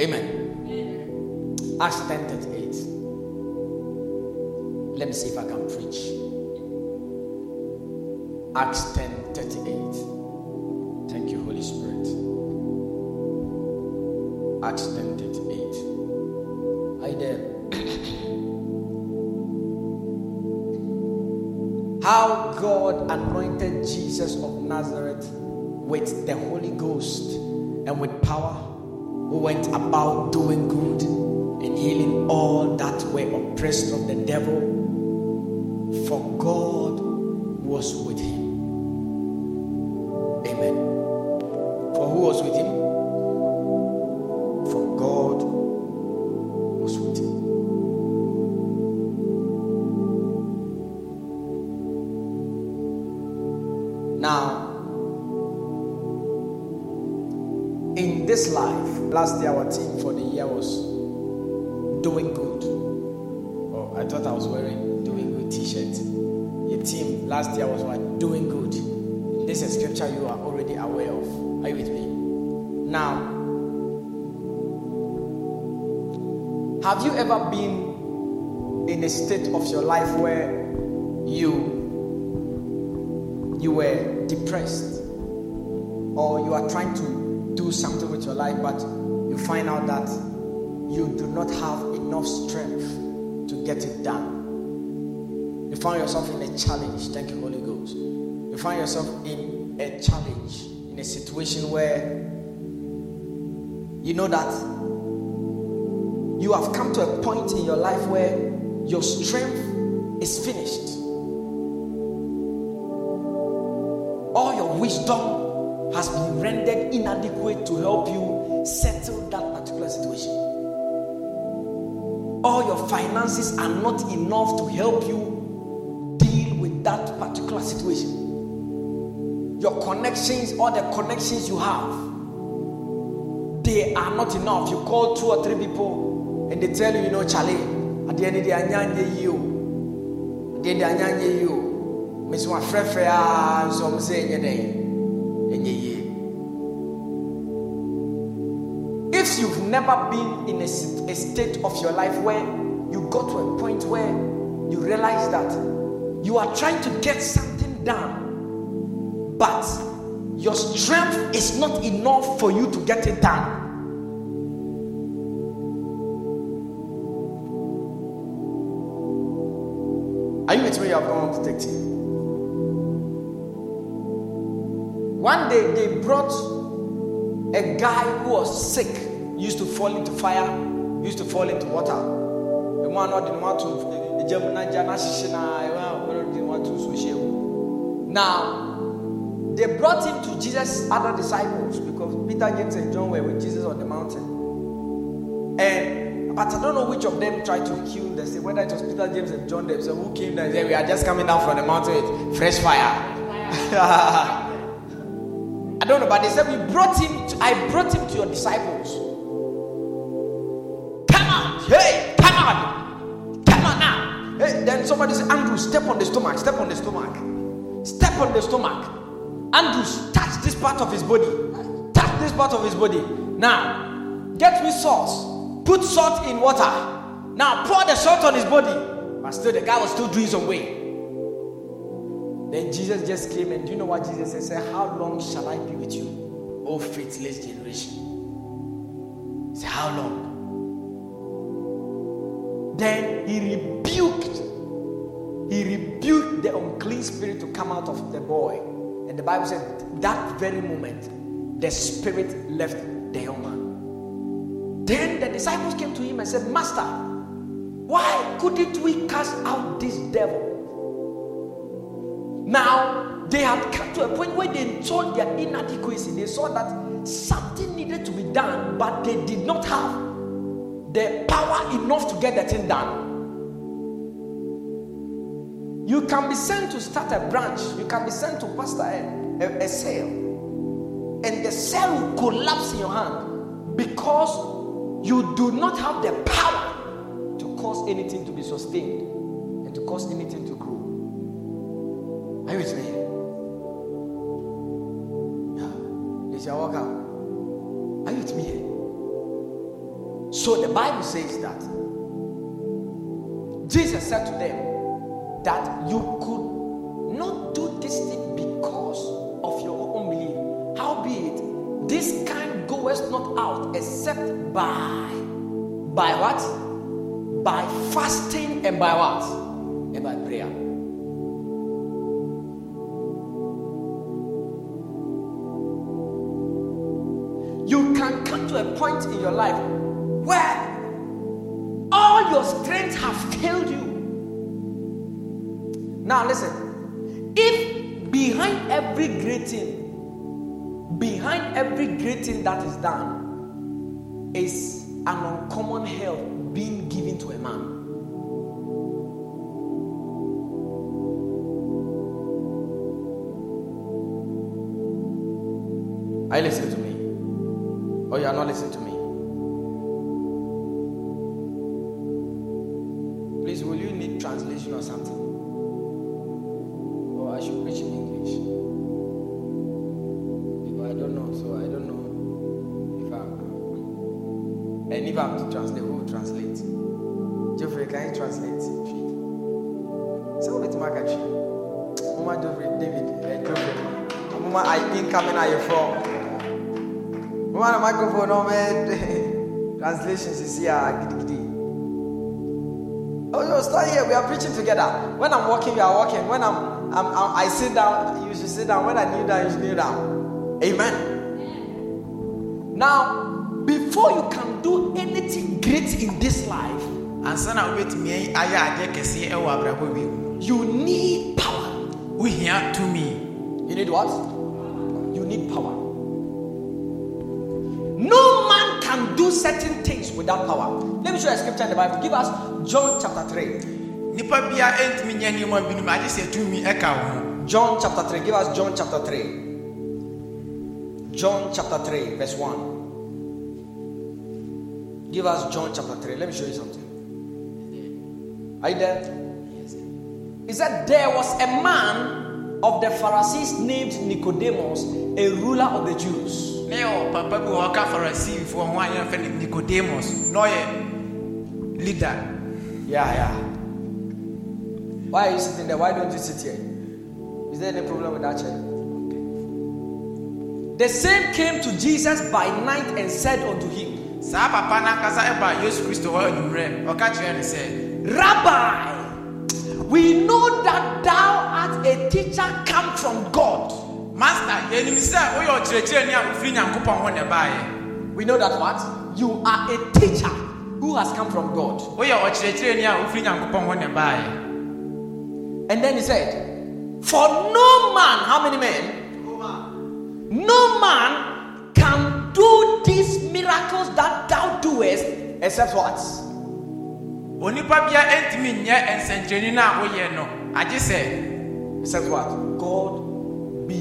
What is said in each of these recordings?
Amen. Acts 10 38. Let me see if I can preach. Acts 10 38. Thank you, Holy Spirit. Acts 10 38. Hi there. How God anointed Jesus of Nazareth with the Holy Ghost and with power, who went about doing good and healing all that were oppressed of the devil, for God was with him. Have you ever been in a state of your life where you you were depressed? Or you are trying to do something with your life but you find out that you do not have enough strength to get it done. You find yourself in a challenge. Thank you holy ghost. You find yourself in a challenge in a situation where you know that you have come to a point in your life where your strength is finished all your wisdom has been rendered inadequate to help you settle that particular situation. All your finances are not enough to help you deal with that particular situation. Your connections, all the connections you have, they are not enough. You call two or three people and they tell you, you know, Charlie, at the end of the day, you. At the end of the day, you. Mesi wafrɛfrɛ a nso ɔmo sɛ ɛnyɛ dɛn ɛnyɛ yie if you've never been in a, a state of your life where you got to a point where you realize that you are trying to get something done but your strength is not enough for you to get it done One day they brought a guy who was sick, used to fall into fire, used to fall into water. Now they brought him to Jesus' other disciples because Peter, James, and John were with Jesus on the mountain. And but I don't know which of them tried to kill them. Say whether it was Peter, James, and John themselves who came there and said, We are just coming down from the mountain with fresh fire. I don't know, but they said we brought him. To, I brought him to your disciples. Come out, hey, come out, come on now. Hey, then somebody said, Andrew, step on the stomach, step on the stomach, step on the stomach. Andrew, touch this part of his body, touch this part of his body. Now, get me salt, put salt in water. Now pour the salt on his body. But still, the guy was still doing some way. Then Jesus just came, and do you know what Jesus said? Said, How long shall I be with you, O faithless generation? He said, How long? Then he rebuked, he rebuked the unclean spirit to come out of the boy. And the Bible said, that very moment, the spirit left the young man. Then the disciples came to him and said, Master, why couldn't we cast out this devil? Now, they had come to a point where they saw their inadequacy. They saw that something needed to be done, but they did not have the power enough to get the thing done. You can be sent to start a branch, you can be sent to pastor a, a, a and the sale will collapse in your hand because you do not have the power to cause anything to be sustained and to cause anything to grow. Are you with me? Yeah. This your oh, workout. Are you with me? So the Bible says that Jesus said to them that you could not do this thing because of your own belief. Howbeit, this kind goeth not out except by by what? By fasting and by what? And by prayer. You can come to a point in your life where all your strength have failed you. Now listen, if behind every great thing, behind every great thing that is done, is an uncommon help being given to a man. Are you listening to me? Or you are not listening to me? Please, will you need translation or something? If I'm to translate, who will translate? Geoffrey, can you translate? Someone with Margaret. Mama Geoffrey, David, eh, Geoffrey. Mama, I incoming are you from? Mama, the microphone, no man. Translations is here. Oh, you stand here. We are preaching together. When I'm walking, you are walking. When I'm, I'm, I'm, i sit down, you should sit down. When I kneel down, you should kneel down. Amen. Now, before you can do anything great in this life, ansa na wobɛtumi ayɛ adeɛ kɛseɛ ɛwɔ abrabɔ wi mu you need power. wohia tumi You need what? You need power. No man can do certain things without power. Let me show you a scripture in the Bible. Give us John chapter 3. nipa bia ɛntumi nyɛ nneɛma binom agye sɛ tumi ɛka wo ho John chapter 3. Give us John chapter 3. John chapter 3, verse 1. Give us John chapter 3. Let me show you something. Are you there? He said, There was a man of the Pharisees named Nicodemus, a ruler of the Jews. ne yɛ papa bi wɔ ɔka farisifoɔ ho no nicodemus na leader Yeah, yeah. Why are you sitting there? Why don't you sit here? Is there any problem with that chair? The same came to Jesus by night and said unto him, saa papa no ankasa ɛba yesu kristo hɔ anwummerɛ ɔka kyerɛ no sɛ Rabbi, we know that thou art a teacher come from God. master yɛnim sɛ woyɛ ɔkyerɛkyerɛni a wofiri nyankopɔn hɔ ne baeɛ We know that what? You are a teacher who has come from God. woyɛ ɔkyerɛkyerɛni a wofiri nyankopɔn hɔ ne baeɛ And then he said, For no man, how many men? No man do these miracles that thou doest except what? onipa bia ɛntumi nyɛ nsɛnkyerɛnni no a woyɛ no agye sɛ Except what? God be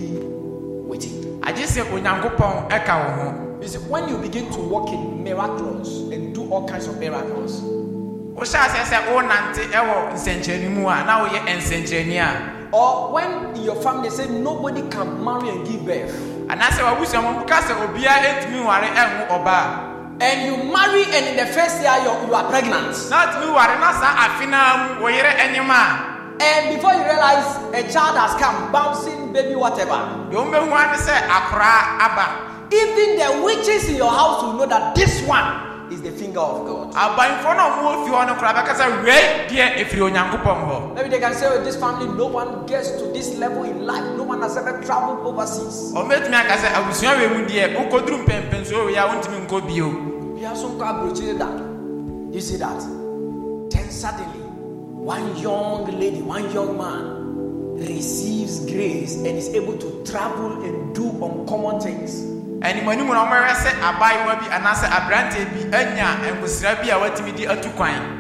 with you. agye sɛ onyankopɔn ɛka wo ho You see, when you begin to walk in miracles and do all kinds of miracles, wohyɛ aseɛ sɛ wonante ɛwɔ nsɛnkyerɛnni mu a na woyɛ nsɛnkyerɛnni a or when in your family say nobody can marry and give birth, anaasɛ wabusua mu woka sɛ obiara ɛntumi nware ɛnwo ɔbaa. And you marry and in the first year you you are pregnant, na atumi ware na saa afe naa mu wo yere ɛnyem a. And before you realize a child has come, bouncing baby whatever, deɛ wobɛhu ane sɛ akoraa aba. Even the witches in your house will know that this one is the finger of God. abanfoɔ no a ɔmowɔ fie hɔ no koraa bɛka sɛ wei deɛ ɛfiri onyankopɔn hɔ Maybe they can say, oh, this family, no one gets to this level in life. No one has ever traveled overseas. ɔmɛtumi aka sɛ abusua wei mu deɛ wokɔduru mpɛmpɛnsuo wei a wontumi nkɔ bio We have some car brochure that. You see that? Then suddenly, one young lady, one young man receives grace and is able to travel and do uncommon things. Animanimu na ɔmɛhwɛ sɛ abaayewa bi anaasɛ aberanteɛ bi anya nkosira bi a watumi de atu kwan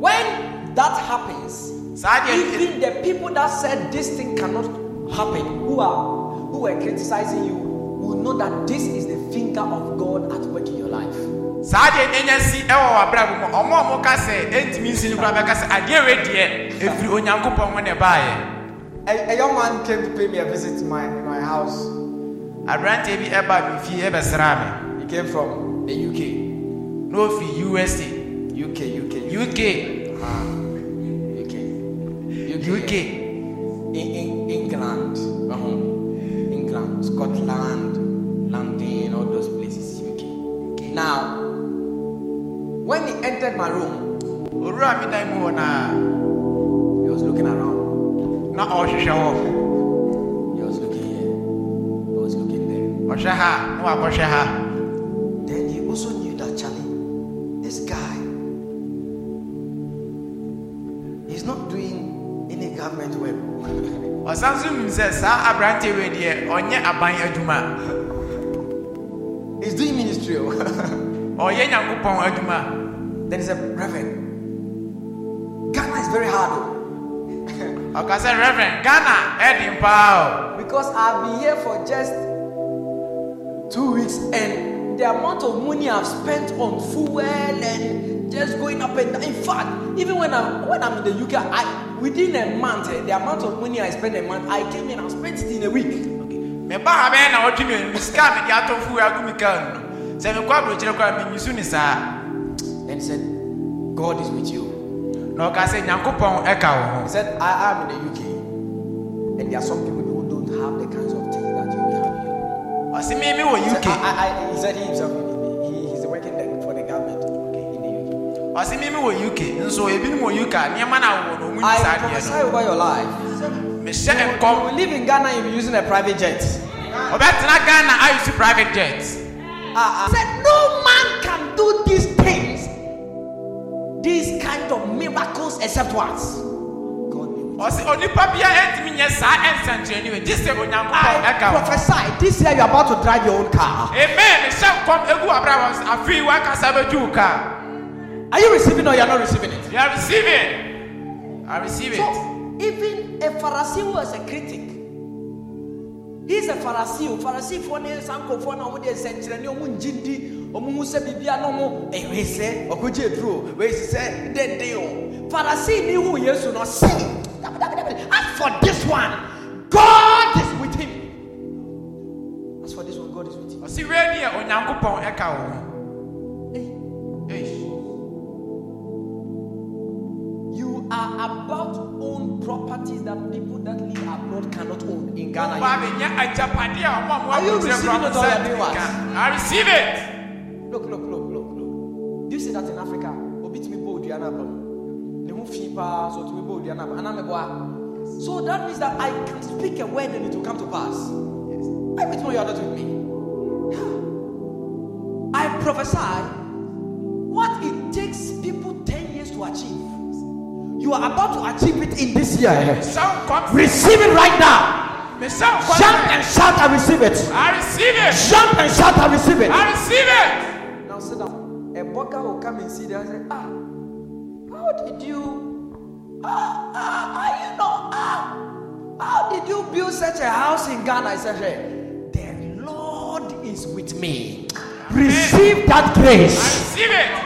When that happens, saa deɛ even the people that said this thing cannot happen, who are who were criticizing you, will know that this is the finger of God at work in your life. saa deɛ ɛnya si ɛwɔ w'abrabɔ mu ɔmo a ɔmo ka sɛ ɛntumi nsi no koraa bɛka sɛ adeɛ wei deɛ ɛfiri onyankopɔn ho ne baeɛ A, a young man came to pay me a visit to my, my house. Aberanteɛ bi ɛba me fie ɛbɛsraa me. He came from the UK. na ofi usa UK, UK, uk Ah, UK, uk in, in England, uh-huh. England, Scotland, London, all those places, UK. Now, when he entered my room, owura mi dan mu hɔ na he was looking around. na ɔrehwehwɛ hɔ ɔhwɛ ha na wakɔhwɛ ha Then he also knew that Charlie, this guy, he's not doing any government work. ɔsan so nim sɛ saa aberante wei deɛ ɔnyɛ aban adwuma he's doing ministry. oh. ɔyɛ nyankopɔn adwuma then he said, Reverend, Ghana is very hard. oh. ɔka sɛ reverend ghana ɛden paa Because I've been here for just two weeks and the amount of money I've spent on fuel and just going up and down. In fact, even when I'm when I'm in the UK, I within a month, eh, the amount of money I spend a month, I came in and spent it in a week. o meba ha bɛyɛ na ɔtwe mmienu mi sika a mede atɔ fuwe agu mi kaa no sɛ mekɔ aburokyerɛ koraa menyisu ne saa Then he said, God is with you. na ɔka sɛ nyankopɔn ɛka wo ho He said, I am in the UK. And there are some people who don't have the He said, uk I, I, I, he said he himself, he, he, he's working for the government okay, in the UK. me wɔ uk nso ebinom wɔ uk nneɛma no awɔ no nyi I prophesy over your life. mehyɛ You will live in Ghana, you'll be using a private jet. ɔbɛtena ghana ayusi private jet Ah, ah. Said no man can do these things, these kind of miracles, except what? God be with you. ɔse onipa bia ɛntumi nyɛ saa ɛnsɛnkyerɛnni wei gye sɛ onyankopɔn I ɛka wo ho prophesy this year you're about to drive your own car. amen mehyɛ nkɔm egu abrabɔ so afei wakasa bɛtu wo kaa Are you receiving or you're not receiving it? you are receiving i receive it So even a Pharisee who was a critic, he's a Pharisee. Pharisee for ne sanko for na omo de senkyerɛ ne omo ngidi omo hu sɛ bibia no mo ewe sɛ ɔkɔgye duro we sɛ dende o. Pharisee ni hu Yesu no say for this one God is with him. As for this one God is with him. ɔse wei deɛ onyankopɔn ɛka wo ho Hey, you are about to own properties that people that live abroad cannot own in Ghana. Ɔba abɛnya agyapadeɛ a ɔmo a mo Are you receiving it or you are nsa doing what? ntumi ka. i receive it Look, look, look, look, look. Do you see that in Africa? Obi timi bo odua na abam. Ne ho fi pa so timi bo odua na abam. Ana me boa. So that means that I can speak a word and it will come to pass. I bet you are not with me. I prophesy what it takes people 10 years to achieve. You are about to achieve it in this year. Receive it right now. Jump and shout, I receive it. i receive it Jump and shout, I receive it. i receive it Now sit down. A burger will come and see there and say, Ah, how did you, ah, ah, ah, you know, ah, how did you build such a house in Ghana? I said, hey, The Lord is with me. Receive that grace. receive it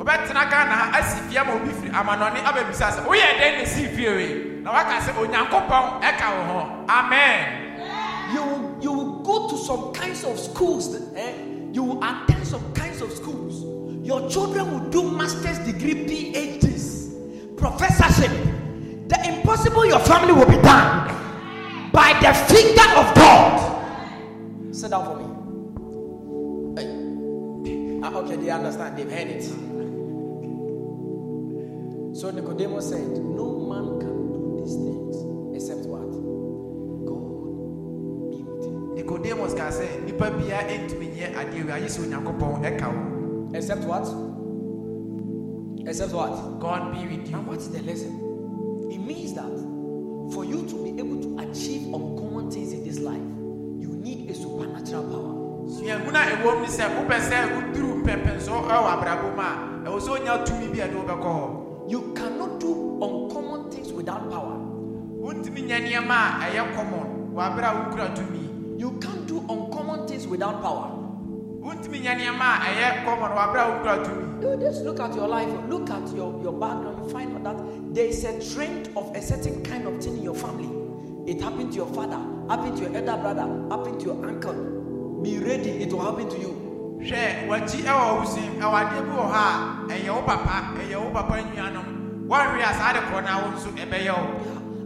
wobɛtena ghana ha asi fie ma obi firi amanɔne abɛbisa sɛ woyɛ dɛn na sii fie wei na waka sɛ onyankopɔn ɛka wo ho amen You, will- you will go to some kinds of schools. Eh? You will attend some kinds of schools. Your children will do master's degree, PhDs, professorship. The impossible, your family will be done by the finger of God. Sit down for me. Hey. Ah, okay, they understand. They've heard it. So Nicodemus said, No man can do these things except what? God nicodemus ka sɛ nnipa biara ɛntumi nyɛ adeɛ wei ayɛ sɛ onyankopɔn ɛka wo Except what? Except what? god be with you And what's the lesson? It means that for you to be able to achieve uncommon things in this life, you need a supernatural power. suahunu ɛwɔ mu sɛ wopɛ sɛ woduru mpɛmpɛnso ɛwɔ eh, abrabɔ mu a ɛwɔ sɛ wonya tumi bi a ɛde wobɛkɔ hɔ You cannot do uncommon things without power. wontumi nyɛ nneɛma a ɛyɛ common wɔ aberɛ a wokura tumi You can't do uncommon things without power. wontumi nyɛ nneɛma a ɛyɛ common wɔ aberɛ a wokura tumi You just look at your life, look at your, your background, you find out that there is a trend of a certain kind of thing in your family. It happened to your father, happened to your elder brother, happened to your uncle. Be ready, it will happen to you. hwɛ w'akyi ɛwɔ wo ɛwɔ adeɛ bi wɔ hɔ a ɛyɛ wo papa ɛyɛ wo papa nuanom wɔnwe a saa de korɔ no a wo nso ɛbɛyɛ wo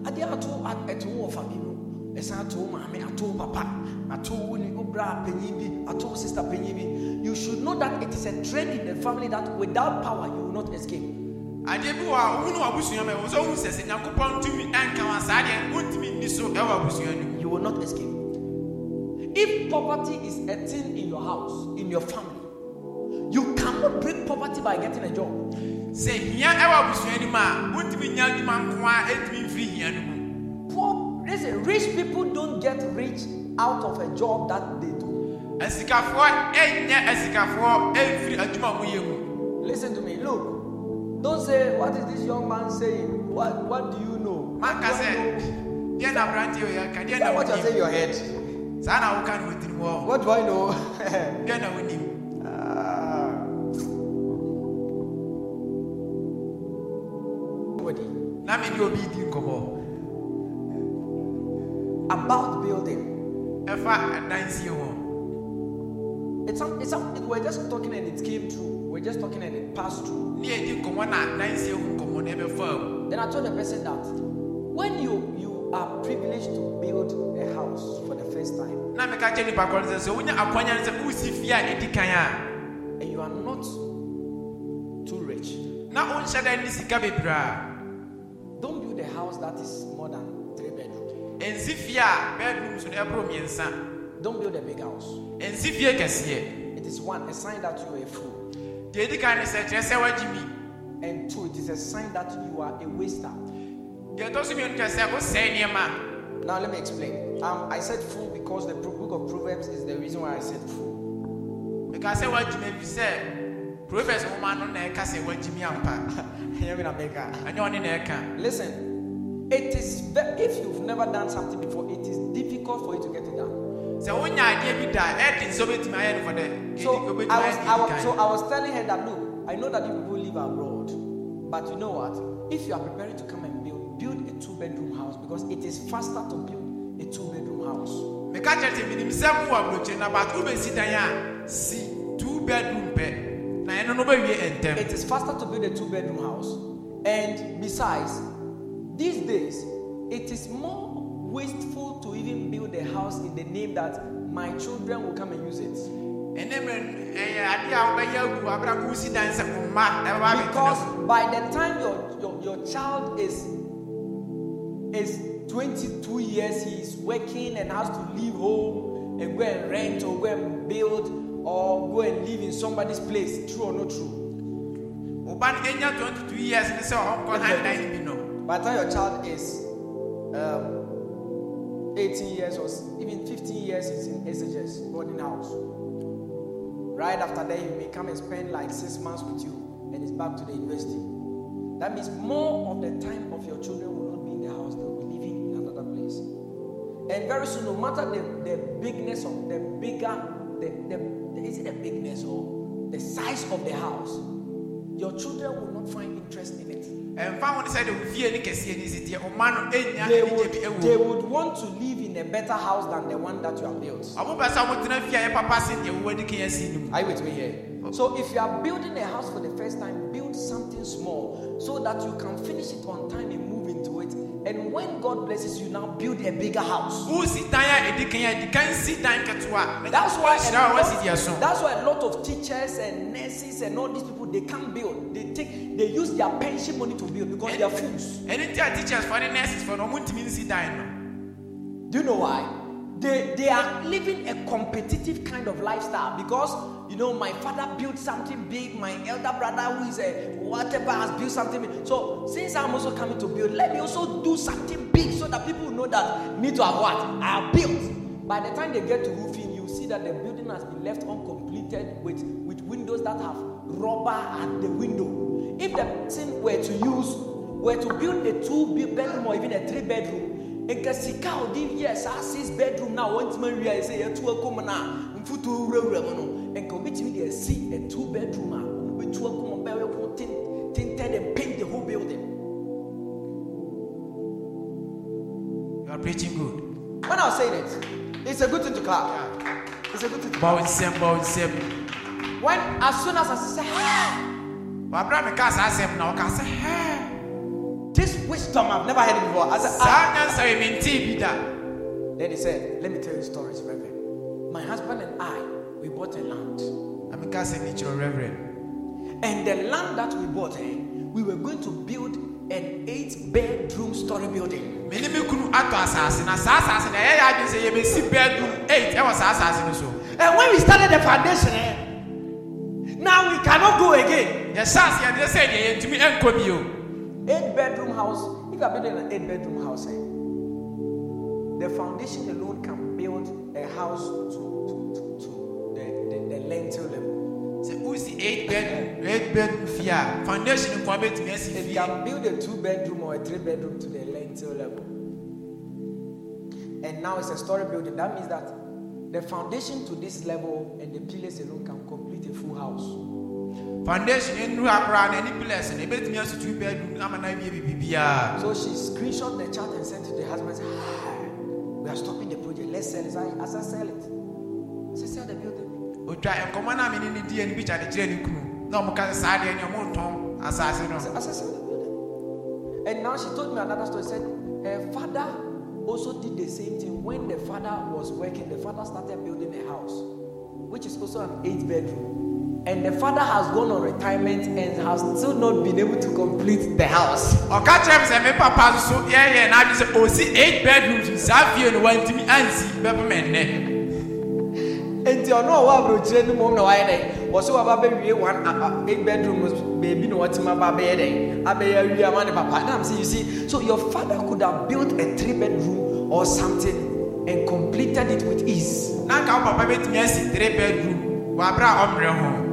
adeɛ ato ɛto wo wɔ fa bi no ɛsan ato wo maame ato wo papa ato wo ne wo bra panyin bi ato wo sister panyin bi. You should know that it is a trend in the family that without power you will not escape. Adeɛ bi wɔ a wo ne w'abusua ma ɛwɔ sɛ wohu sɛ sɛ nyankopɔn tumi ɛnka wa saa deɛ wontumi nni so ɛwɔ abusua no you will not escape. If poverty is a thing in your house in your family you cannot break poverty by getting a job. Sɛ hia ɛwɔ abusua no mu a wontumi nya adwuma nko a ɛntumi mfiri hia no mu. Poor listen rich people don't get rich out of a job that they do. Asikafoɔ ɛnyɛ asikafoɔ ɛmfiri adwuma a moyɛ mu. Listen to me. Look don't say what is this young man saying? What what do you know? Do sɛ I know? deɛ na aberanteɛ wɔ Is na that what you're saying in your head? Saa na woka no wɔtirim hɔ what do i know? Deɛ na wonim Ah. Nobody. na mene obi di nkɔmmɔ. About building. ɛfa adansie ho it's some, it's some, we're just talking and it came true. We're just talking and it passed through. Ne yɛdi nkɔmmɔ na adansie ho nkɔmmɔ na ɛbɛfaa mu then i told the person that when you you are privileged to build a house for the first time na meka kyɛ nipa kɔ no sɛ sɛ wonya akwanya no sɛ wosi fie a ɛdi kan a and you are not too rich. Na wonhyɛ da ne sika bebree a don't build a house that is more than three bedroom ɛnsi fie a bedrooms no ɛboro mmiɛnsa don't build a big house. Ɛnsi fie kɛseɛ it is one a sign that you are a fool. Deɛ ɛdi kan ne sɛ kyerɛ sɛ woagye mi and two it is a sign that you are a waster. Deɛ ɛtɔ so mmienu kyerɛ sɛ wosɛe nneɛma Now let me explain. Um, I said fool because the book of Proverbs is the reason why I said fool. meka sɛ woagye mi ɛfiri sɛ proverbs nwoma no na ɛka sɛ woagye mi ampa. Hear me now, Becca. ɛnyɛ ɔne na ɛka Listen, it is if you've never done something before, it is difficult for you to get it done. sɛ wonya adeɛ bi da ɛde nso bɛtumi ayɛ no fɔ dɛ So wobɛtumi I was, I was, so I was telling her that look, I know that you people live abroad, but you know what? If you are preparing to come and build, build a two-bedroom house because it is faster to build a two-bedroom house. meka kyerɛ sɛ menim sɛ mo wɔ na but wobɛsi dan a si two bedroom pɛ na ɛno no wobɛwie ɛntɛm It is faster to build a two bedroom house. And besides, these days, it is more wasteful to even build a house in the name that my children will come and use it. ɛnɛ mmerɛ no ɛyɛ eh, adeɛ a wobɛyɛ agu abrɛ ko wosi dan sɛ wo mma ɛbɛba abɛtena Because by the time your, your, your child is is 22 years, he is working and has to leave home and go and rent or go and build or go and live in somebody's place. True or not true? wo ba no ɛnya 22 years ne sɛ ɔnkɔ handan no bi no By the time your child is um, 18 years or even 15 years, is in SHS boarding house. Right after that, he may come and spend like six months with you and he's back to the university. That means more of the time of your children will not be in the house, they will be living in another place. And very soon, no matter the, the bigness of the bigger, the, the is it the bigness or the size of the house, your children will not find interest in it. ɛmfa ho ne sɛ de wo fie ne kɛseɛ ne si deɛ ɔma no ɛnya they anigye would, they want to live in a better house than the one that you have built. sɛ fie a yɛ papa deɛ adi no mu Are you with me here? So, if you are building a house for the first time, build something small so that you can finish it on time and move. And when God blesses you, now build a bigger house. wosi dan a ɛdi kan a ɛdi kan si dan That's why, a hyira a wasi lot, that's why a lot of teachers and nurses and all these people they can't build. They take they use their pension money to build because they are fools. ɛne nti a teachers for ne nurses fɔ no ɔmo ntumi nsi dan no Do you know why? They, they are living a competitive kind of lifestyle because you know my father built something big, my elder brother who is a whatever has built something big. So since I'm also coming to build, let me also do something big so that people know that me to have what I have built. By the time they get to roofing, you see that the building has been left uncompleted with, with windows that have rubber at the window. If the person were to use were to build a two bedroom or even a three bedroom nka sika a ɔde yɛ saa six bedroom na wɔntumi awia yɛ sɛ yɛtu akom na mfutuo wurawura mu no. Nka obɛtumi de asi a two bedroom a ɔmo bɛtu akom ɔbɛyɛ ko tin tinted and paint the whole building. You are preaching good. When I was saying it it's a good thing to clap. It's a good thing to bɔ wo nsɛm bɔ wo nsɛm When as soon as I said, "Ah, wabra me ka saa asɛm na ɔka sɛ hɛ this wisdom I've never heard it before. I said, ah. Then he said, Let me tell you stories, Reverend. My husband and I, we bought a land. And the land that we bought, eh, we were going to build an eight bedroom story building. mene me kunu atɔ asase na saa asase na ɛyɛ yɛ adwene sɛ yɛbɛsi bedroom 8 ɛwɔ saa asase no so And when we started the foundation, eh, now we cannot go again. yɛhyɛ ase yɛde sɛ deɛ yɛntumi ɛnkɔ bio Eight bedroom house. If you are building an eight bedroom house, eh, the foundation alone can build a house to, to, to, to the, the, the lintel level. sɛ wosi 8 bedroom 8 bedroom fie a foundation nkoa bɛtumi asi It fie can build a two bedroom or a three bedroom to the lintel level. And now it's a story building. That means that the foundation to this level and the pillars alone can complete a full house. Foundation nnuru akoraa na ɛne pillars no ɛbɛtumi asi 2 bedroom ama na awie biribibiaa So she screenshot the chart and sent it to the husband. Said, "Ah, we are stopping the project. Let's sell it. As I sell it, said, sell the building. ɔtwa nkɔmmɔ no a mene ne diɛ no bi kyade kyerɛ ne kunu na ɔmoka sɛ saa deɛ ne ɔmontɔn asase no I said, I said, sell the building. And now she told me another story. Said her father also did the same thing. When the father was working, the father started building a house, which is also an eight bedroom. And the father has gone on retirement and has still not been able to complete the house. ɔka kyerɛ m sɛ me papa nso yɛyɛ n'adwe sɛ ɔsi 8 bedrooms saa fie no wantumi ansi bɛpema nnɛ. Nti ɔno a ɔwɔ aburokyire no mu na wayɛ dɛ wɔsɛ waba bɛwie one a- a- eight bedroom no baabi na wɔtema aba abɛyɛ dɛ abɛyɛ awie ama ne papa. Na I'm saying you see so your father could have built a three bedroom or something and completed it with ease. Na nka wo papa bɛtumi asi 3 bedroom wɔ aberɛ a ɔmmerɛ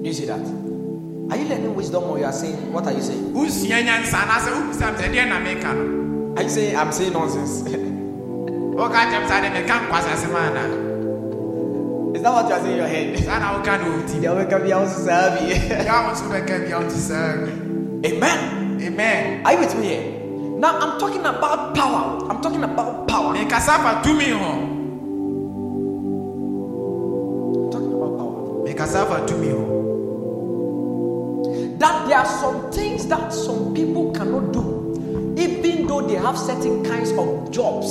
ho you see that? Are you learning wisdom or you are saying what are you saying? Wosua nyansa anaasɛ wobisa m sɛ deɛ na meka no are you saying I'm saying nonsense? Woka kyerɛ m saa deɛ meka nkwasasɛm ana is that what you are saying in your head? Saa na woka ne ɔti deɛ wɔbɛka bi a wɔsɛ saa bi ya wo nso bɛka bia wote saa bi amen. Amen. Are you with me here? Now I'm talking about power. I'm talking about power. I'm tumi ho talking about power that there are some things that some people cannot do, even though they have certain kinds of jobs.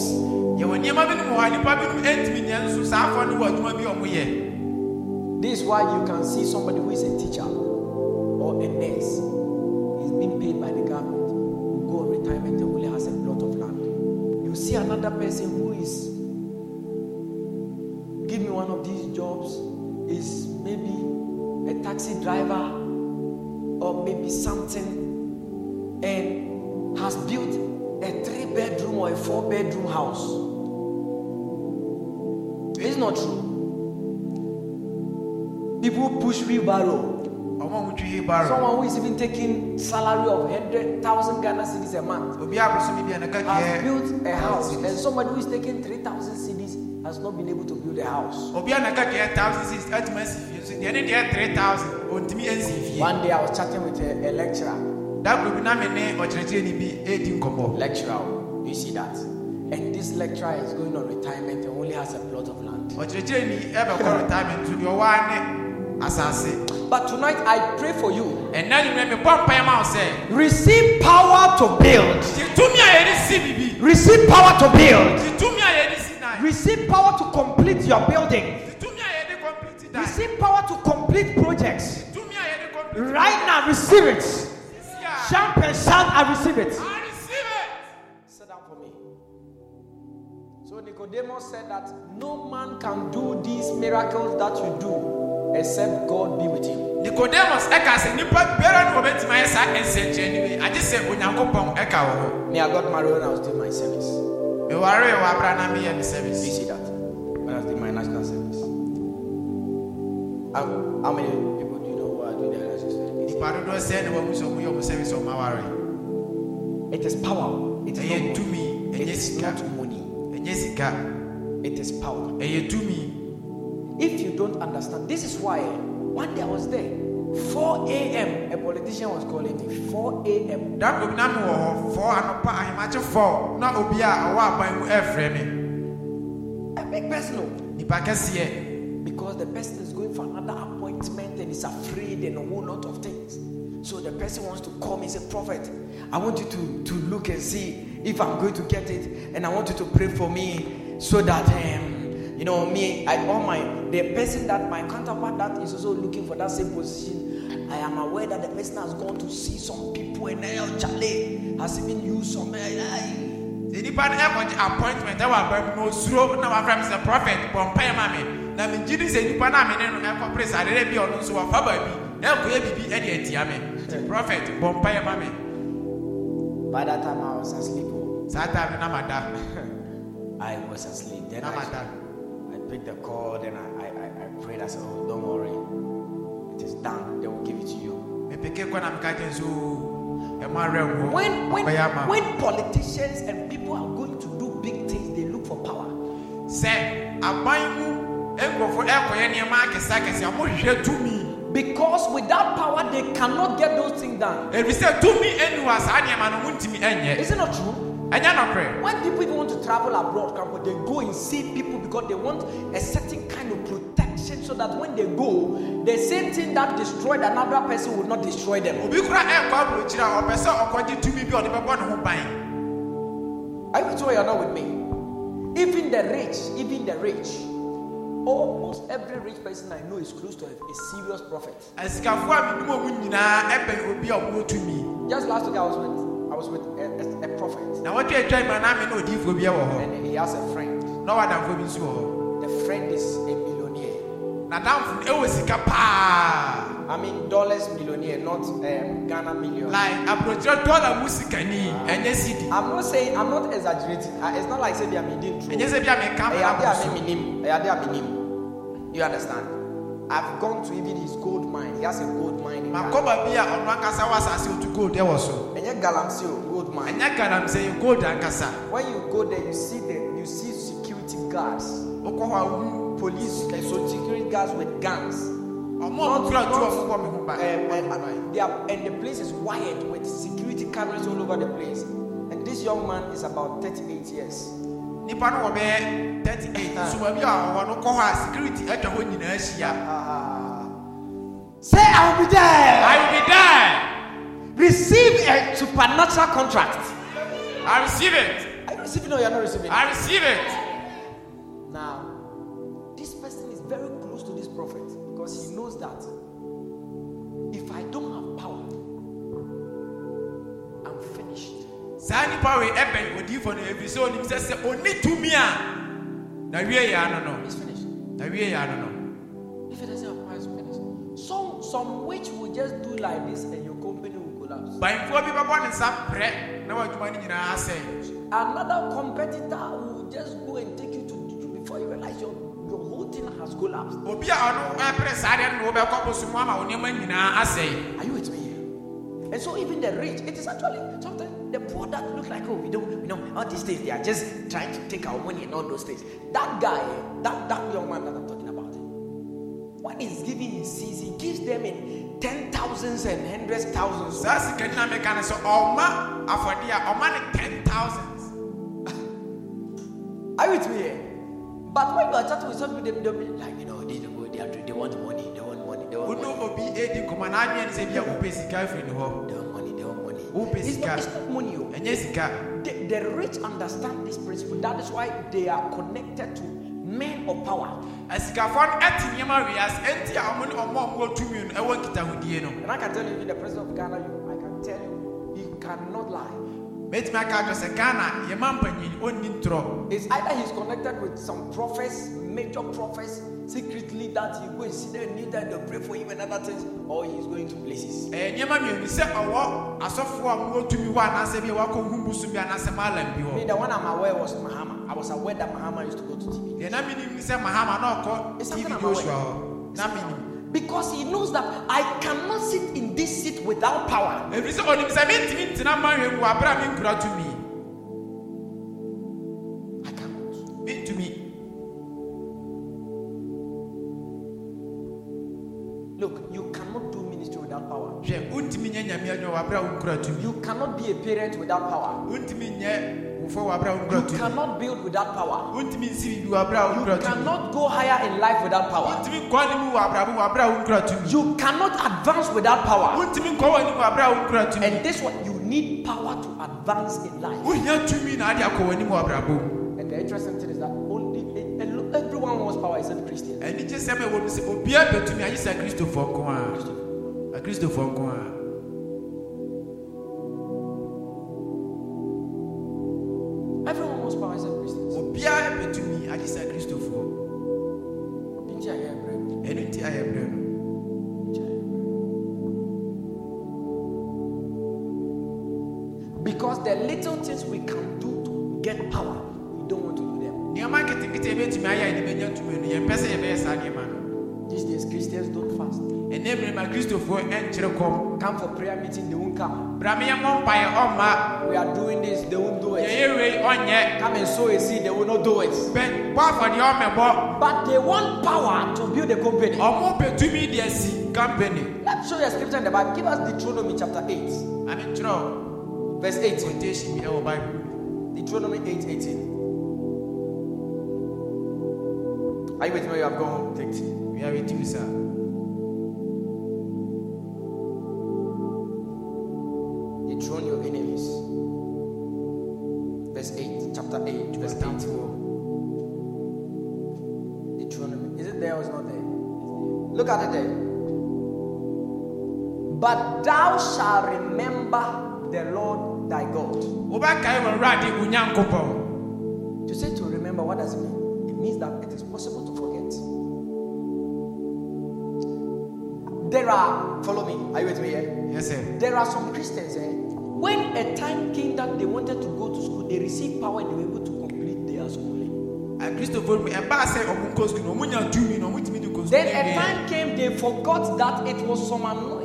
yɛwɔ nneɛma binom hɔ a nnipa binom ɛntumi nyɛ nso saa afɔ no wɔ adwuma bi a ɔmoyɛ This is why you can see somebody who is a teacher or a nurse. He's being paid by the government, will go on retirement and only has a plot of land. You see another person who is give me one of these jobs, is maybe a taxi driver or maybe something and has built a three bedroom or a four bedroom house. It's not true. People push wheelbarrow. ɔmo a wotwi hebaro Someone who is even taking salary of hundred thousand Ghana cedis a month obi abosome bi a naka has built a house, and somebody who is taking three thousand cedis has not been able to build a house. obi a naka deɛ thousand six fie so deɛ ne deɛ three thousand fie One day I was chatting with a, a lecturer. da kuro bi na me ne ɔkyerɛkyerɛni bi ɛdi nkɔmmɔ Lecturer, you see that? And this lecturer is going on retirement and only has a plot of land. ɔkyerɛkyerɛni ɛbɛkɔ retirement so deɛ ɔwɔ a ne asase But tonight I pray for you. ɛnna nwummerɛ mebɔ mpaeɛ ma wo sɛ Receive power to build. gye tumi a yɛde si bibi Receive power to build. tumi a si Receive power to complete your building. Receive power to complete projects. Right now, receive it. Jump and shout, I receive it. I receive it Sit down for me. So Nicodemus said that no man can do these miracles that you do except God be with you. nicodemus ɛka sɛ nnipa biara ne wɔbɛtumi ayɛ saa nsɛnkyerɛnne wei agye sɛ onyankopɔn ɛka wo ho Me, I got married when I was doing my service. Mewaree wɔ abra na meyɛ me You service see that? When I doing my national service. How, how many people do you know who are doing their national service? nipa dodoɔ sɛ ne wahu sɛ ɔmoyɛ ɔmo service ɔma ware It is power. It is not money. It is not money. It is power. If you don't understand, this is why one day I was there. 4 a.m. A politician was calling me. 4 a.m. da obi na me wɔ hɔ fɔ anɔpa ahemakye fɔ na obi a ɔwɔ aban mu ɛfrɛ me A big person. oh. nipa kɛseɛ because the person is going for another appointment and is afraid and a whole lot of things. So the person wants to call me and say, Prophet, I want you to, to look and see if I'm going to get it, and I want you to pray for me so that um, you know me, I all my the person that my counterpart that is also looking for that same position. I am aware that the person has gone to see some people and El Chale has even used some. sɛ nipa ɛkɔgye appointment ɛwɔ aba mu na osuro na wafra mi sɛ prophet bɔ mpaeɛ ma mi na mi gyi di sɛ nipa na mi ne no ɛkɔ pere sa adeɛ bi ɔno nso wafa baabi na ɛkɔyɛ bibi ɛde atia mi Nti, prophet bɔ ma mi By that time I was asleep. saa mi na ma da I was asleep. Then na ma da picked the call, then I, I, I, I prayed. I said, Oh, don't worry. It is done. They will give it to you. mi peke kɔ na mi ka gye nso ɛmo awɛ wo When when, ɔbɛyɛ ama when politicians and people are going to do big things, they look for power. sɛ aban mu nkurɔfo ɛkɔyɛ nneɛma akɛse akɛse a wɔhwehwɛ tumi Because without power, they cannot get those things done. efisɛ tumi enu a saa nneɛma no ho ntumi ɛnyɛ Is it not true? Ɛnyɛ nɔkorɛ When people even want to travel abroad, Kampo, they go and see people because they want a certain kind of protection so that when they go, the same thing that destroyed another person will not destroy them. obi kura ɛkɔ aburokyire a ɔpɛ sɛ ɔkɔgye tumi bi a ɔde bɛbɔ ne ho ban Are you me or you're not with me? Even the rich, even the rich, almost every rich person I know is close to a, a serious prophet. nyinaa obi a tumi Just last week I was with was with a, a, a prophet, na wɔtwe atwa ma na me ne odiyifoɔ bi ɛwɔ hɔ and he has a friend. na ɔwadamfoɔ bi nso wɔ hɔ The friend is a millionaire. nadamfo no ɛwɔ sika paa I mean dollars millionaire, not um, Ghana million. like aburokyire dɔla mu sikani ɛnyɛ sidi I'm not saying I'm not exaggerating. Uh, It's not like saying I'm eating true. ɛnyɛ sɛ bi a meka Ɛyɛ ade a so me minim. Ɛyɛ ade a me nim. You understand? I've gone to even his gold mine. He has a gold mine. in Ghana. makɔ baabi a ɔno ankasa wɔ asase otu gold ɛwɔ so Ɛnyɛ galamsey o, gold mine. ɛnyɛ galamsey yɛ gold ankasa When you go there, you see the you see security guards, wokɔ hɔ a wohu police, uh, so security guards with guns. ɔmo ɔkura tu ɔmo bɔ me ho ban Um, um, they are, and the place is wired with security cameras all over the place. And this young man is about 38 years. Nipa no wɔ bɛyɛ thirty eight Ah. nso baabi a ɔwɔ no kɔ hɔ a security atwa hɔ nyinaa ahyia Ah. say, I will be there. I will be there receive a supernatural contract. I receive it Are you receiving or you're not receiving? I receive it saa nipa wei ɛbɛn odiifo no ebi sɛ onim sɛ sɛ oni tumi a na wie yɛ ano no na wie yɛ ano no If he doesn't power, he's finished. Some some witch will just do like this and your company will collapse. banfoɔ bi bɛbɔ ne nsa prɛ na wɔadwuma no nyinaa asɛ Another competitor will just go and take you to before you realize your your whole thing has collapsed. obi a ɔno ɛpere saa deɛ no na wɔbɛkɔ bosom ama wo nneɛma nyinaa asɛe Are you with me here? And so even the rich, it is actually sometimes the poor that look like oh we don't you know all these things they are just trying to take our money and all those things. That guy, that that young man that I'm talking about, when he's giving his seeds, he gives them in ten thousands and hundreds thousands. saa sika no na meka no sɛ ɔma afɔdeɛ a ɔma ne ten thousands Are you with me here? But when you are chatting with some people, they, they'll be like, you know, they, they, they want money, they want money, they want money, obi edi nkɔmmɔ na adwene ne sɛ bia wopɛ sika afiri ne hɔ they want money, they want money. It's not, it's not money. oh. The, the rich understand this principle. That is why they are connected to men of power. asikafoɔ no ɛte nneɛma wiase ɛnti a ne ɔmo ɔmo tumi no ɛwɔ nkitahodie no And I can tell you, the president of Ghana, you, I can tell you, he cannot lie. mɛtumi aka atɔ sɛ ghana yɛma mpanyin ɔnni ntorɔ It's either he's connected with some prophets, major prophets, secretly that he go and see them, kneel down, they'll pray for him and other things, or he's going to places. ɛyɛ nneɛma mmienu sɛ ɔwɔ asɔfoɔ a ɔmo wɔ tumi hɔ anaasɛ bi a wakɔ hu busu bi anaasɛ maalam bi Me, hɔ the one I'm aware was Mahama. I was aware that Mahama used to go to TV. deɛ na menim ne sɛ mahama na ɔkɔ tv joshua hɔ na menim Because he knows that I cannot sit in this seat without power. ɛfiri sɛ ɔnim sɛ mentumi ntena mahwɛ mu wɔ aberɛ a menkura tumi tumi You cannot be a parent without power. wontumi nyɛ wo before wabra wo You cannot build without power. wontumi nsi biribi wabra wo You cannot go higher in life without power. wontumi ne mu wɔ abrabɔ wabra wo nkura tumi You cannot advance without power. wontumi nkɔ wɔ anim wabra wo nkura tumi And this one, you need power to advance in life. wohia tumi na ade akɔ wɔ anim wɔ abrabɔ mu And the interesting thing is that only everyone wants power except Christians. ɛni gye sɛm ɛwɔ mu sɛ obiara bɛtumi agye sɛ kristofoɔ nko a akristofoɔ nko a and sow a seed, they will not do it. But they want power to build a company. company Let's show you a scripture in the Bible. Give us Deuteronomy chapter 8, ame kyerɛw verse 18. quotation bi ɛwɔ bible Deuteronomy 8 18. Are you with me? You have gone home. Take tea. we are with you sir shalt remember the Lord thy God. wobɛkae wɔ awurade onyankopɔn To say to remember, what does it mean? It means that it is possible to forget. There are, follow me, are you with me here? yes sir There are some Christians, eh? When a time came that they wanted to go to school, they received power and they were able to complete their schooling. akristofoɔ mu ɛbaa sɛ ɔmo nkɔ sukuu na ɔmo nya tumi na ɔmo tumi de kɔ sukuu Then a time came, they forgot that it was some anointing.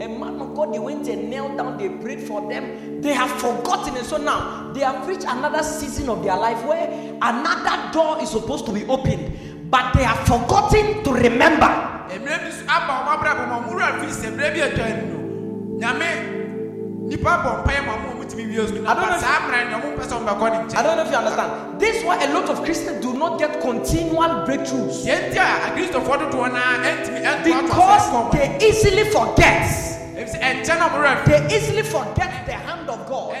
A man of God, they went and knelt down, they prayed for them. They have forgotten it. So now they have reached another season of their life where another door is supposed to be opened, but they have forgotten to remember. Ɔmo a ɔmo tumi wie sukuu I don't know if- saa mmerɛ no ɔmo mpɛ sɛ ɔmo bɛkɔ ne I don't know if you understand. This is why a lot of Christians do not get continual breakthroughs. yɛn ti a akristofoɔ dodoɔ naa ɛntumi ɛntoa to because they easily forget. Ɛfisɛ ɛnkyɛn na ɔmo wura fi they easily forget the hand of god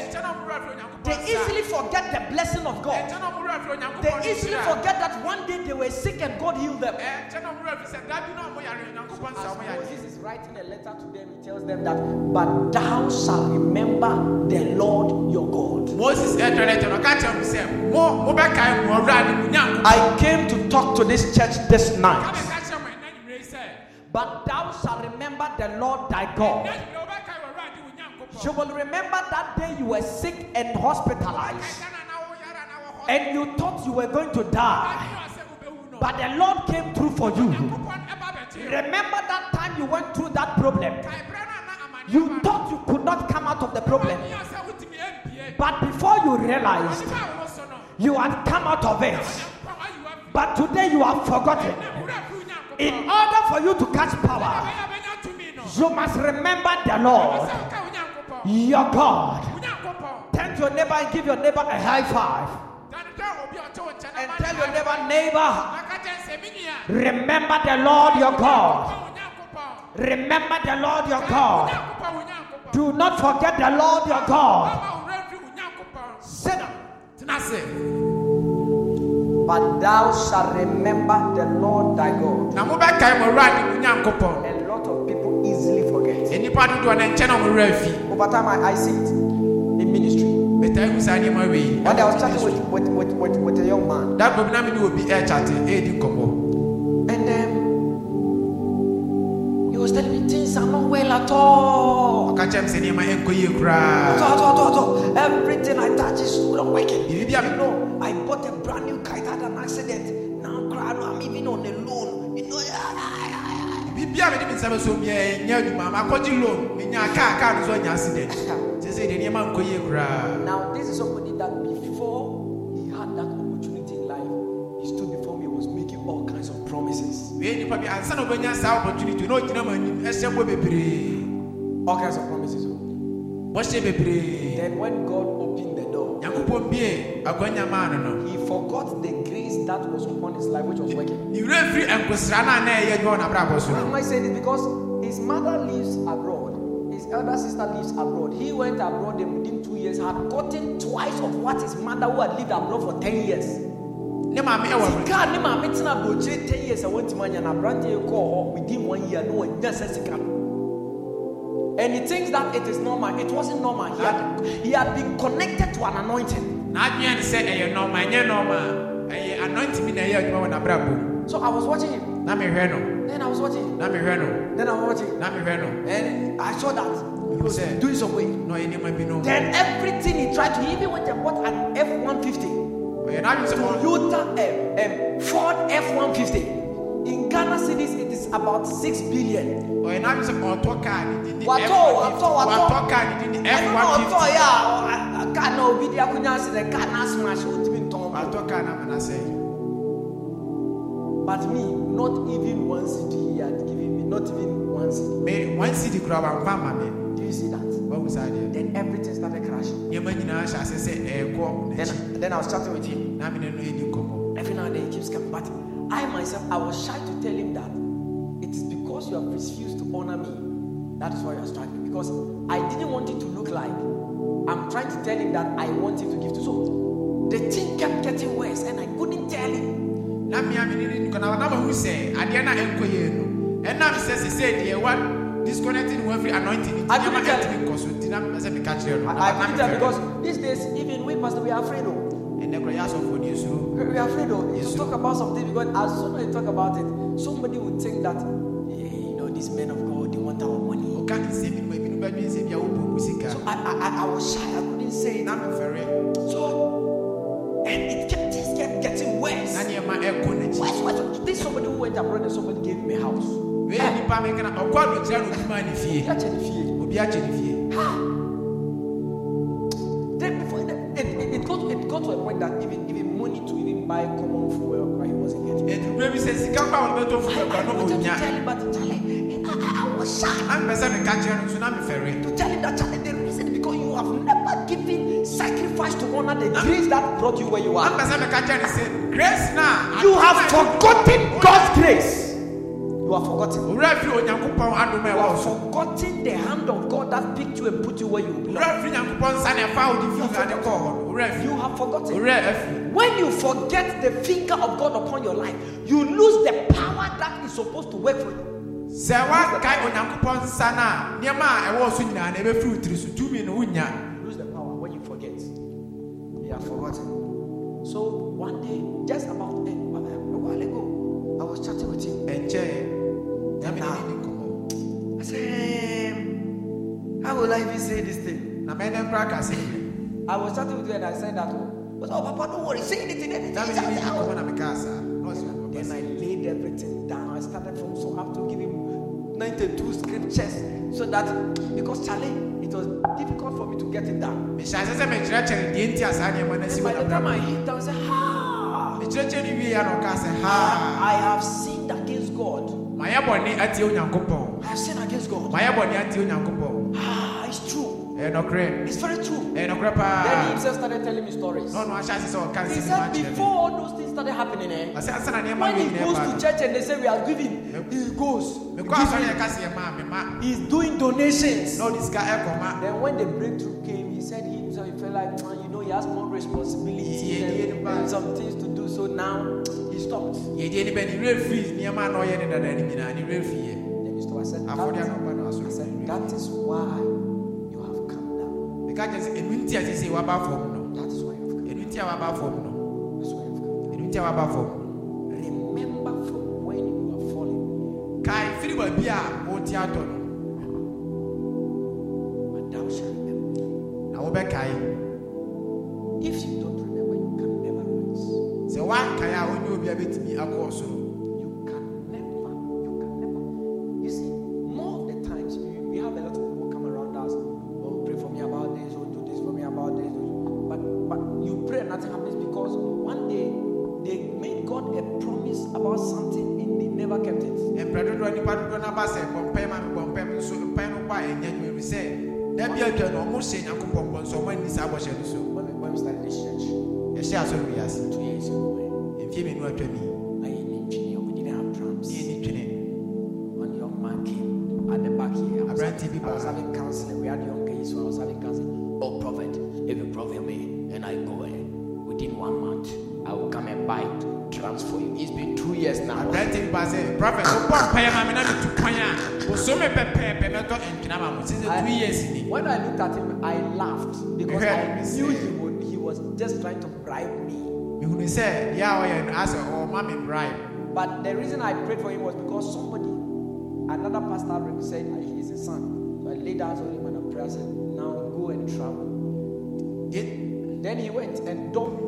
they easily forget the blessing of god. Ɛnkyɛn na ɔmo wura fi onyankopɔn they easily forget that one day they were sick and god healed them. Ɛnkyɛn na ɔmo wura fi sɛ dabi na ɔmo yare onyankopɔn sɛ ɔmo as moses is writing a letter to them he tells them that but thou shalt remember the lord your god. Moses ɛtɔrɔ ɛtɔ no ɔka kyerɛ mo sɛ mo mo bɛkae mo ɔwura ne mo nyankopɔn i came to talk to this church this night. bɛ ka kyerɛ mo ɛnɛ nyimire sɛ but thou shalt remember the lord thy god you will remember that day you were sick and hospitalized and you thought you were going to die. But the Lord came through for you. Remember that time you went through that problem. You thought you could not come out of the problem. But before you realized, you had come out of it. But today you have forgotten. In order for you to catch power, you must remember the Lord. Your God. Turn to your neighbor and give your neighbor a high five. Dane dɛ obi a ɔte wo nkyɛn na And tell your neighbor, neighbor, Na ka kyerɛ sɛ, "Me nua, remember the Lord your God. Remember the Lord your God. Do not forget the Lord your God. Baba wo wura fi Onyankopɔn. Sit down. But thou shalt remember the Lord thy God. Na mobɛkae mo wura ne mo Nyankopɔn. A lot of people easily forget. Nnipa dodoɔ no nkyɛn. Over time, I, I see it in ministry. Metaa hu saa nneɛma wei. One day I was chatting with, with, with, with, with a young man, da baabi na me ne obi ɛrekyate ɛredi nkɔmmɔ and um, he was telling me things are not well at all. ɔka kyerɛ me sɛ nneɛma ɛnkɔ yie At koraa all, at all, at all. Everything I touch is not working. Biribi a- You know, I bought a brand new kite, had an accident. Now, cry, no, I'm even on a biribi a mede me nsa bɛso biaa ɛnyɛ adwuma makɔgye loan. Menya kaa kaa no so anya accident. Kyɛ sɛ deɛ nneɛma nkɔ yie koraa. Now, this is somebody that before he had that opportunity in life, he stood before me, was making all kinds of promises. wei nnipa bi ansa na wobɛnya saa opportunity na ɔgyina m anim ɛhyɛ bɔ bebree. All kinds of promises. bɔhyɛ bebree. Then when God opened the door, nyankopɔn bie akwanya maa no no. he forgot the that was upon his life, which was working. Why am I saying this? Because his mother lives abroad, his elder sister lives abroad. He went abroad and within two years had gotten twice of what his mother, who had lived abroad for 10 years. ne maame ɛwɔ abrɛ Sika ne maame tena aburokyire 10 years a wɔntumi anya na aberante yi kɔɔ hɔ within one year no wanya sɛ sika no. And he thinks that it is normal. It wasn't normal. He had, he had been connected to an anointing. n'adwene ne sɛ ɛyɛ nɔɔma ɛnyɛ nɔɔma a ɛyɛ anointing bi na ɛyɛ adwuma wɔ n'abrabɔ mu So I was watching him. na mehwɛ no Then I was watching him. na mehwɛ no Then I was watching him. na mehwɛ no And I saw that he was Sɛ- doing some way. na ɔyɛ nneɛma bi no Then everything he tried to, even went and bought an F 150. ɔyɛ n'adwene sɛ ɔ- Toyota um, um, Ford F 150. In Ghana cedis, it is about 6 billion. ɔyɛ n'adwene sɛ ɔtɔ kaa ne din ne Watɔ, F150. watɔ, watɔ. watɔ kaa ne din ne I don't know, I F150 yeah, a car now, be there, couldn't answer the now smash, would be torn. watɔ kaa na amana sɛ But me, not even one CD he had given me, not even one CD. me one cd kura wamfa ama me Do you see that? wahu saa deɛ Then everything started crashing. nneɛma nyinaa hyɛ ase sɛ eh, ɛɛkɔ n'akyi Then, then I was chatting with him. na mene no yɛdi nkɔmmɔ Every now and then he keeps coming. But I myself, I was shy to tell him that it is because you have refused to honor me. That is why you are struggling. Because I didn't want it to look like I'm trying to tell him that I want him to give to. So the thing kept getting worse, and I couldn't tell him. Na mmea mene ne nkɔna na mahu sɛ adeɛ no a ɛnkɔ yie no ɛnam sɛ sesɛ deɛ wa disconnecting wo afiri anointing. I nti tell ɛntumi nkɔ so nti na mepɛ sɛ meka kyerɛ no. I, couldn't tell because these days, even we pastor, we are afraid of. ɛnɛ kora yɛ asɔfoɔ ne ɛsuro We are afraid of. You talk about something because as soon as you talk about it, somebody would think that, "Eh, you know, these men of God, they want our money. ɔka ne nsɛm bi no ma ebinom bɛdwene sɛ bia wobɔ mu sika So I, I, I- I was shy. I couldn't say it. na mefɛre So, and it na nneɛma ɛkɔ n'akyi Worse, worse. This somebody who went abroad and somebody gave him a house. wei yɛ nnipa mekana ɔkɔ adokyerɛ no obi maa ne fie Catch any fear. obi akyɛ ne fie Then before it, it, it, it got it got to a point that even even money to even buy common fuel, right, he wasn't getting. ɛti berɛ bi sɛ sika kɔ a wɔbɛtɔ fu I, ɛkura I no wanted to ɔnya tell him, but Charlie, I, was shy. na mepɛ sɛ meka kyerɛ no nso na mefɛre to tell him that Charlie, honor the grace that brought you where you are. grace na You have forgotten God's grace. You have forgotten. You have forgotten the hand of God that picked you and put you where you belong. You have forgotten. When you forget the finger of God upon your life, you lose the power that is supposed to work for you. sɛ woakae onyankopɔn nsa no a nneɛma a ɛwɔ so nyinaa na ɛbɛfiri wo tiri so tumi no wonya have forgotten. So one day, just about a, a while ago, I was chatting with him. na mene ne I said, "Um, How will I even say this thing? na mɛnɛ nkora ka sɛ I was chatting with you and I said that. But oh, Papa, don't worry, say anything, anything. na mene ne ni anything." nkɔmmɔ na mekaa saa na ɔsɛ Then I laid everything down. I started from so up to give him 92 scriptures so that because Charlie, was difficult for me to get it down. mehyɛ ase sɛ mekyerɛkyerɛ deɛ nti a saa nneɛma no asi And by the time I hit down, I said, Ah, mekyerɛkyerɛ ne wie a na ɔkaa sɛ I, haa I have sinned against God. mayɛ bɔne atie onyankopɔn I have sinned against God. mayɛ bɔne atie onyankopɔn It's very true. ɛyɛ nɔkorɛ Then he paa himself started telling me stories. na ɔno ahyɛ ase sɛ ɔka He nsɛm said akyerɛ me before all those things started happening, eh, ɔsɛ ansa na nneɛma when wei he nyinaa goes ba to no church and they say we are giving, he goes. mekɔ asɔre yɛ ka sɛ yɛ maa me ma He's doing donations. na ɔde sika ɛkɔma Then when the breakthrough came, he said he himself he felt like "Man, you know he has more responsibility Yeah, yeah, and, yeah. and some things to do. So now he stopped. yɛdeɛ ne bɛ ne werɛ firi nneɛma a na ɔyɛ ne dada no nyinaa ne werɛ firi yɛ Then he stopped. I said, afɔdeɛ that, na ɔba no I asɔre said that is why meka kyerɛ sɛ ɛnu nti a sesei waba fam no That is why you have come. ɛnu nti a waba fam no That's why you have come. ɛnu nti a waba fam Remember from when you are falling, kae firi baabi a wote atɔ no but thou shalt remember. na wobɛkae If you don't remember, you can never rise. sɛ woankae a ɔnyɛ obi a bɛtumi soro bi atwa no ɔmo hyɛ nyankopɔn bɔ nso ɔmo ani saa bɔhyɛ no so When we, when we started this church yɛhyɛ asɔre wiase two years ago, mfie mmienu atwa mi I didn't have drums. ne ani twene One young man came at the back here. Abrante bi I was having counseling. We had young kids, so I was having counseling. Oh, prophet, if you prophet me and I go eh, within one month, I will come and buy drums for you. It's been two years now. aberante bi sɛ prɔfɛt wobɔ mpaeɛ ma me na metu kwan a bosome pɛpɛɛpɛ mɛtɔ ntwena ma mo sɛ sɛ two years ni When I looked at him, I laughed because I knew he would. He was just trying to bribe me. mehunu sɛ deɛ a ɔyɛ no asɛ ɔma me bribe But the reason I prayed for him was because somebody, another pastor said ah, he's a son. So I laid hands on him and I prayed. I said, "Now go and travel." Then he went and don't.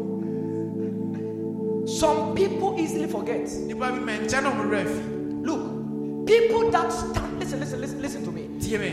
Some people easily forget. nnipa bi mɛnkyɛ no ɔmo werɛ afi Look, people that stand, listen, listen, listen, listen to me.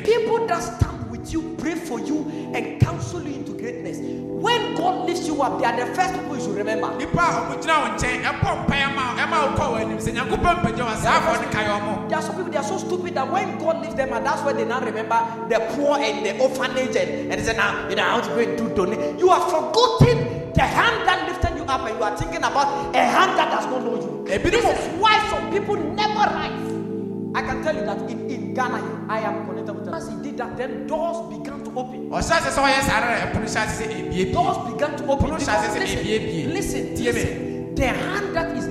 People that stand with you, pray for you, and counsel you into greatness. When God lifts you up, they are the first people you should remember. nnipa a ɔmo gyina wo nkyɛn ɛbɔ mpaeɛ ma ɛma wokɔ wɔ anim sɛ nyankopɔn mpagya wɔ saa afɔ no kae ɔmo There are some people they are so stupid that when God lifts them, and that's where they now remember the poor and the orphanage, and, and they say, Now you know how to go and do donate. You have forgotten the hand that lifted you up, and you are thinking about a hand that does not know you. This is why some people never rise. I can tell you that in, in Ghana, I am connected with them. As he did that, then doors began to open. ebiebie Doors began to open. Because sɛ listen, listen, listen. The hand that is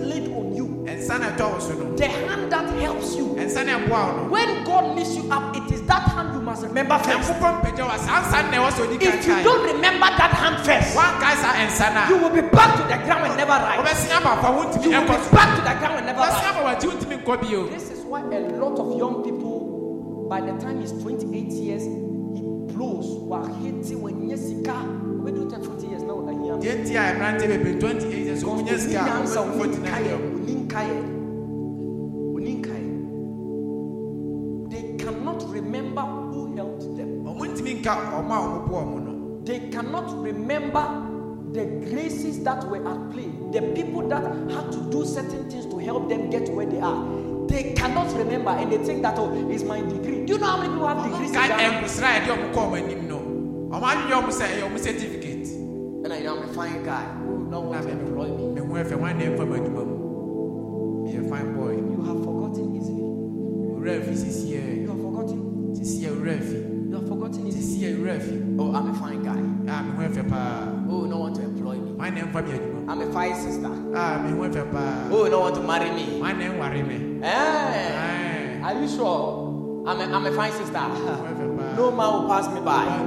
the hand that helps you, ɛnsa na ɛboa wo when God lifts you up, it is that hand you must remember first. nyankopɔn mpagya wɔ saa nsa no na ɛwɔ sɛ ɔdi If you don't remember that hand first, woankae saa ɛnsa no you will be back to the ground and never rise. wobɛsia ma fa wontumi You will be back to the ground and never rise. ma wakyi wontumi nkɔ bio This is why a lot of young people, by the time he's 28 years, he blows. He when Jessica, we do 40 years now. I hear. deɛ nti a ɛberante bebree 28 years ɔmunya sika a Onyansa, 49 years. oninkae, oninkae. They cannot remember who helped them. ɔmontumi nka ɔma a ɔmoboa ɔmo no They cannot remember the graces that were at play, the people that had to do certain things to help them get where they are. They cannot remember and they think that, oh, it's my degree. Do you know how many people have degrees in Ghana? ɛnkosra a yɛde ɔmo kɔ ɔmo anim no ɔmo adwene ɔmo sɛ ɛyɛ ɔmo certificate And I am a fine guy who don't want to employ me. me ho ɛfɛ wan na ɛmfa mu adwuma mu meyɛ fine boy You have forgotten easily. sisiɛ You have forgotten. sisiɛ owura afi You have forgotten easily. sisiɛ owura afi Oh, I'm a fine guy. a me ho ɛfɛ paa Oh, no want to employ me. na ɛmfa me adwuma I'm a fine sister. mu a ɛfɛ paa Oh, no want to marry me. wan na ɛnware me Eh? Are you sure? I'm a, I'm a fine sister. ɛfɛ No man will pass me by. Ah,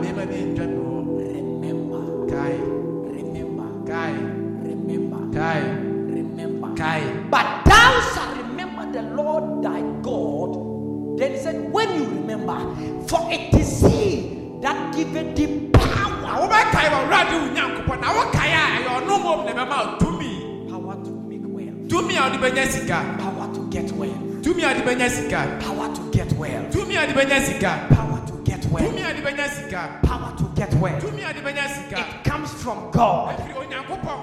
remember, kae remember. kae But thou shalt remember the Lord thy God. Then he said, When you remember, for it is he that giveth thee power. wobɛkae wɔ wurade wo nyankopɔn na wokae a ɛyɛ ɔno mmom na ɛbɛma wo tumi. Power to make wealth, tumi a wode bɛnya power to get wealth, tumi a wode power to get wealth, tumi a wode power to get tumi wealth, a wode power to get wealth. tumi a wode It from God.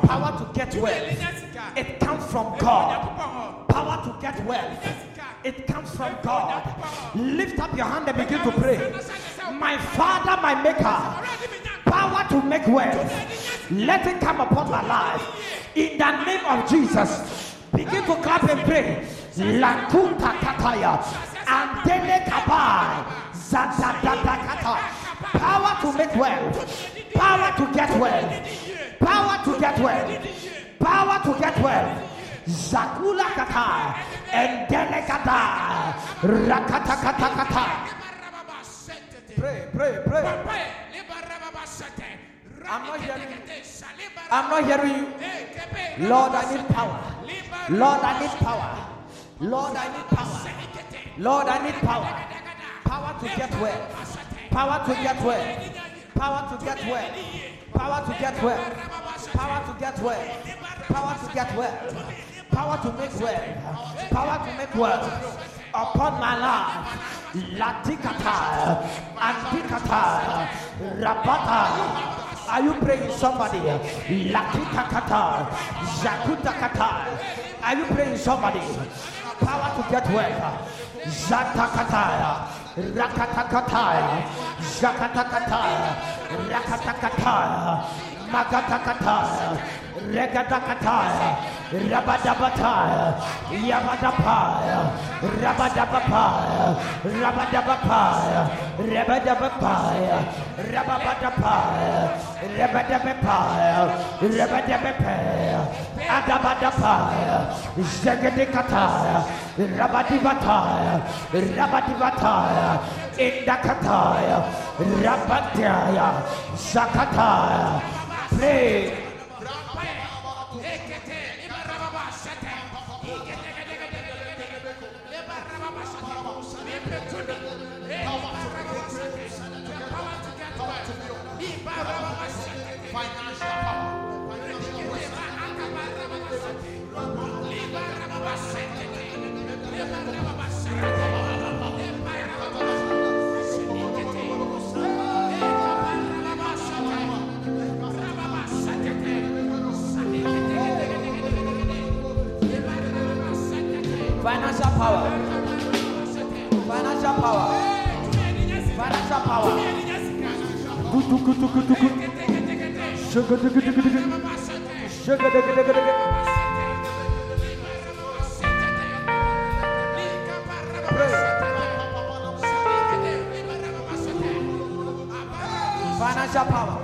Power to get wealth. It comes from God. Power to get wealth. It comes from God. Lift up your hand and begin to pray. My Father, my Maker, power to make wealth. Let it come upon my life. In the name of Jesus. Begin to clap and pray. Lakuta kataya. Andele kabai. Zadadadakata. Power to make wealth. Power to get well. Power to get well. Power to get well. Zakula kata. Endele kata. Rakata kata kata. Pray, pray, pray. I'm not hearing you. I'm not hearing you. Lord, I need power. Lord, I need power. Lord, I need power. Lord, I need power. Power to get well. Power to get well. Power to get well. Power to get well. Power to get well. Power to get well. Power to make well. Power to make well. Upon my life. Latikata. Antikata. Rabata. Are you praying somebody? Lakita kata, kata. Are you praying somebody? Power to get well. Zata kata, Rakatakataya, Zakatakataya, Rakatakataya, Magatakataya, Regatakataya, Rabadabataya, Yabadapaya, Rabadabapaya, Rabadabapaya, Rabadabapaya, Rababadapaya, Rabadabapaya, Rabadabapaya, Adabadapaya, Zagadikataya, Rabadivataya, Rabadivataya, Indakataya, Rabataya, Zakataya. Pray. Financial power. Financial power. Financial power. Kutu kutu kutu kutu. Sugar sugar sugar sugar. Sugar sugar sugar sugar. Financial power.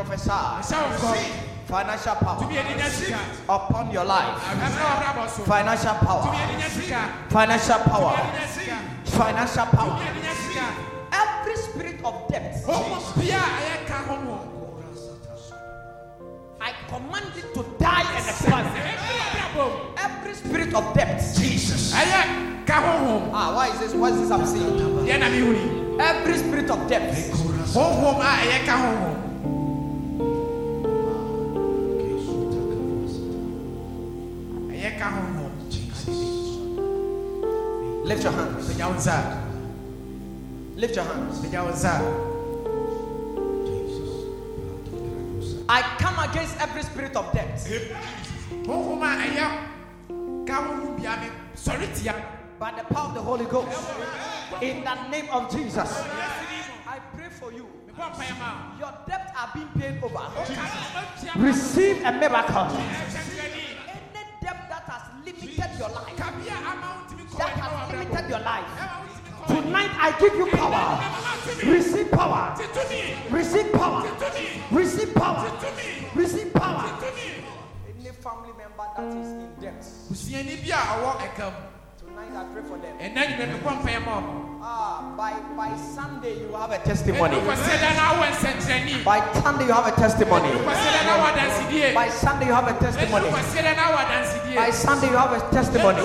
Prophesy. Financial power upon your life. Financial power. Financial power. Financial power. Every spirit of debt, I command it to die and expire. Every spirit of debt. Jesus. Ah, why is this? What is this I'm seeing? Every spirit of debt. Lift your hands. Pagya wo nsa. Lift your hands. I come against every spirit of debt. Honhom a ɛyɛ ka honhom bia mi sɔre tia. By the power of the Holy Ghost. In the name of Jesus. I pray for you. Mebɔ mpaeɛ ma wo. Your debts are being paid over. Receive a miracle. has limited your life. That has limited your life. Tonight I give you power. Receive power. Receive power. Receive power. Receive power. Any family member that is in debt. tonight I pray for them. Ah, by, by Sunday you have a testimony. Yes. By Sunday you have a testimony. Yes. By Sunday you have a testimony. Yes. By Sunday you have a testimony.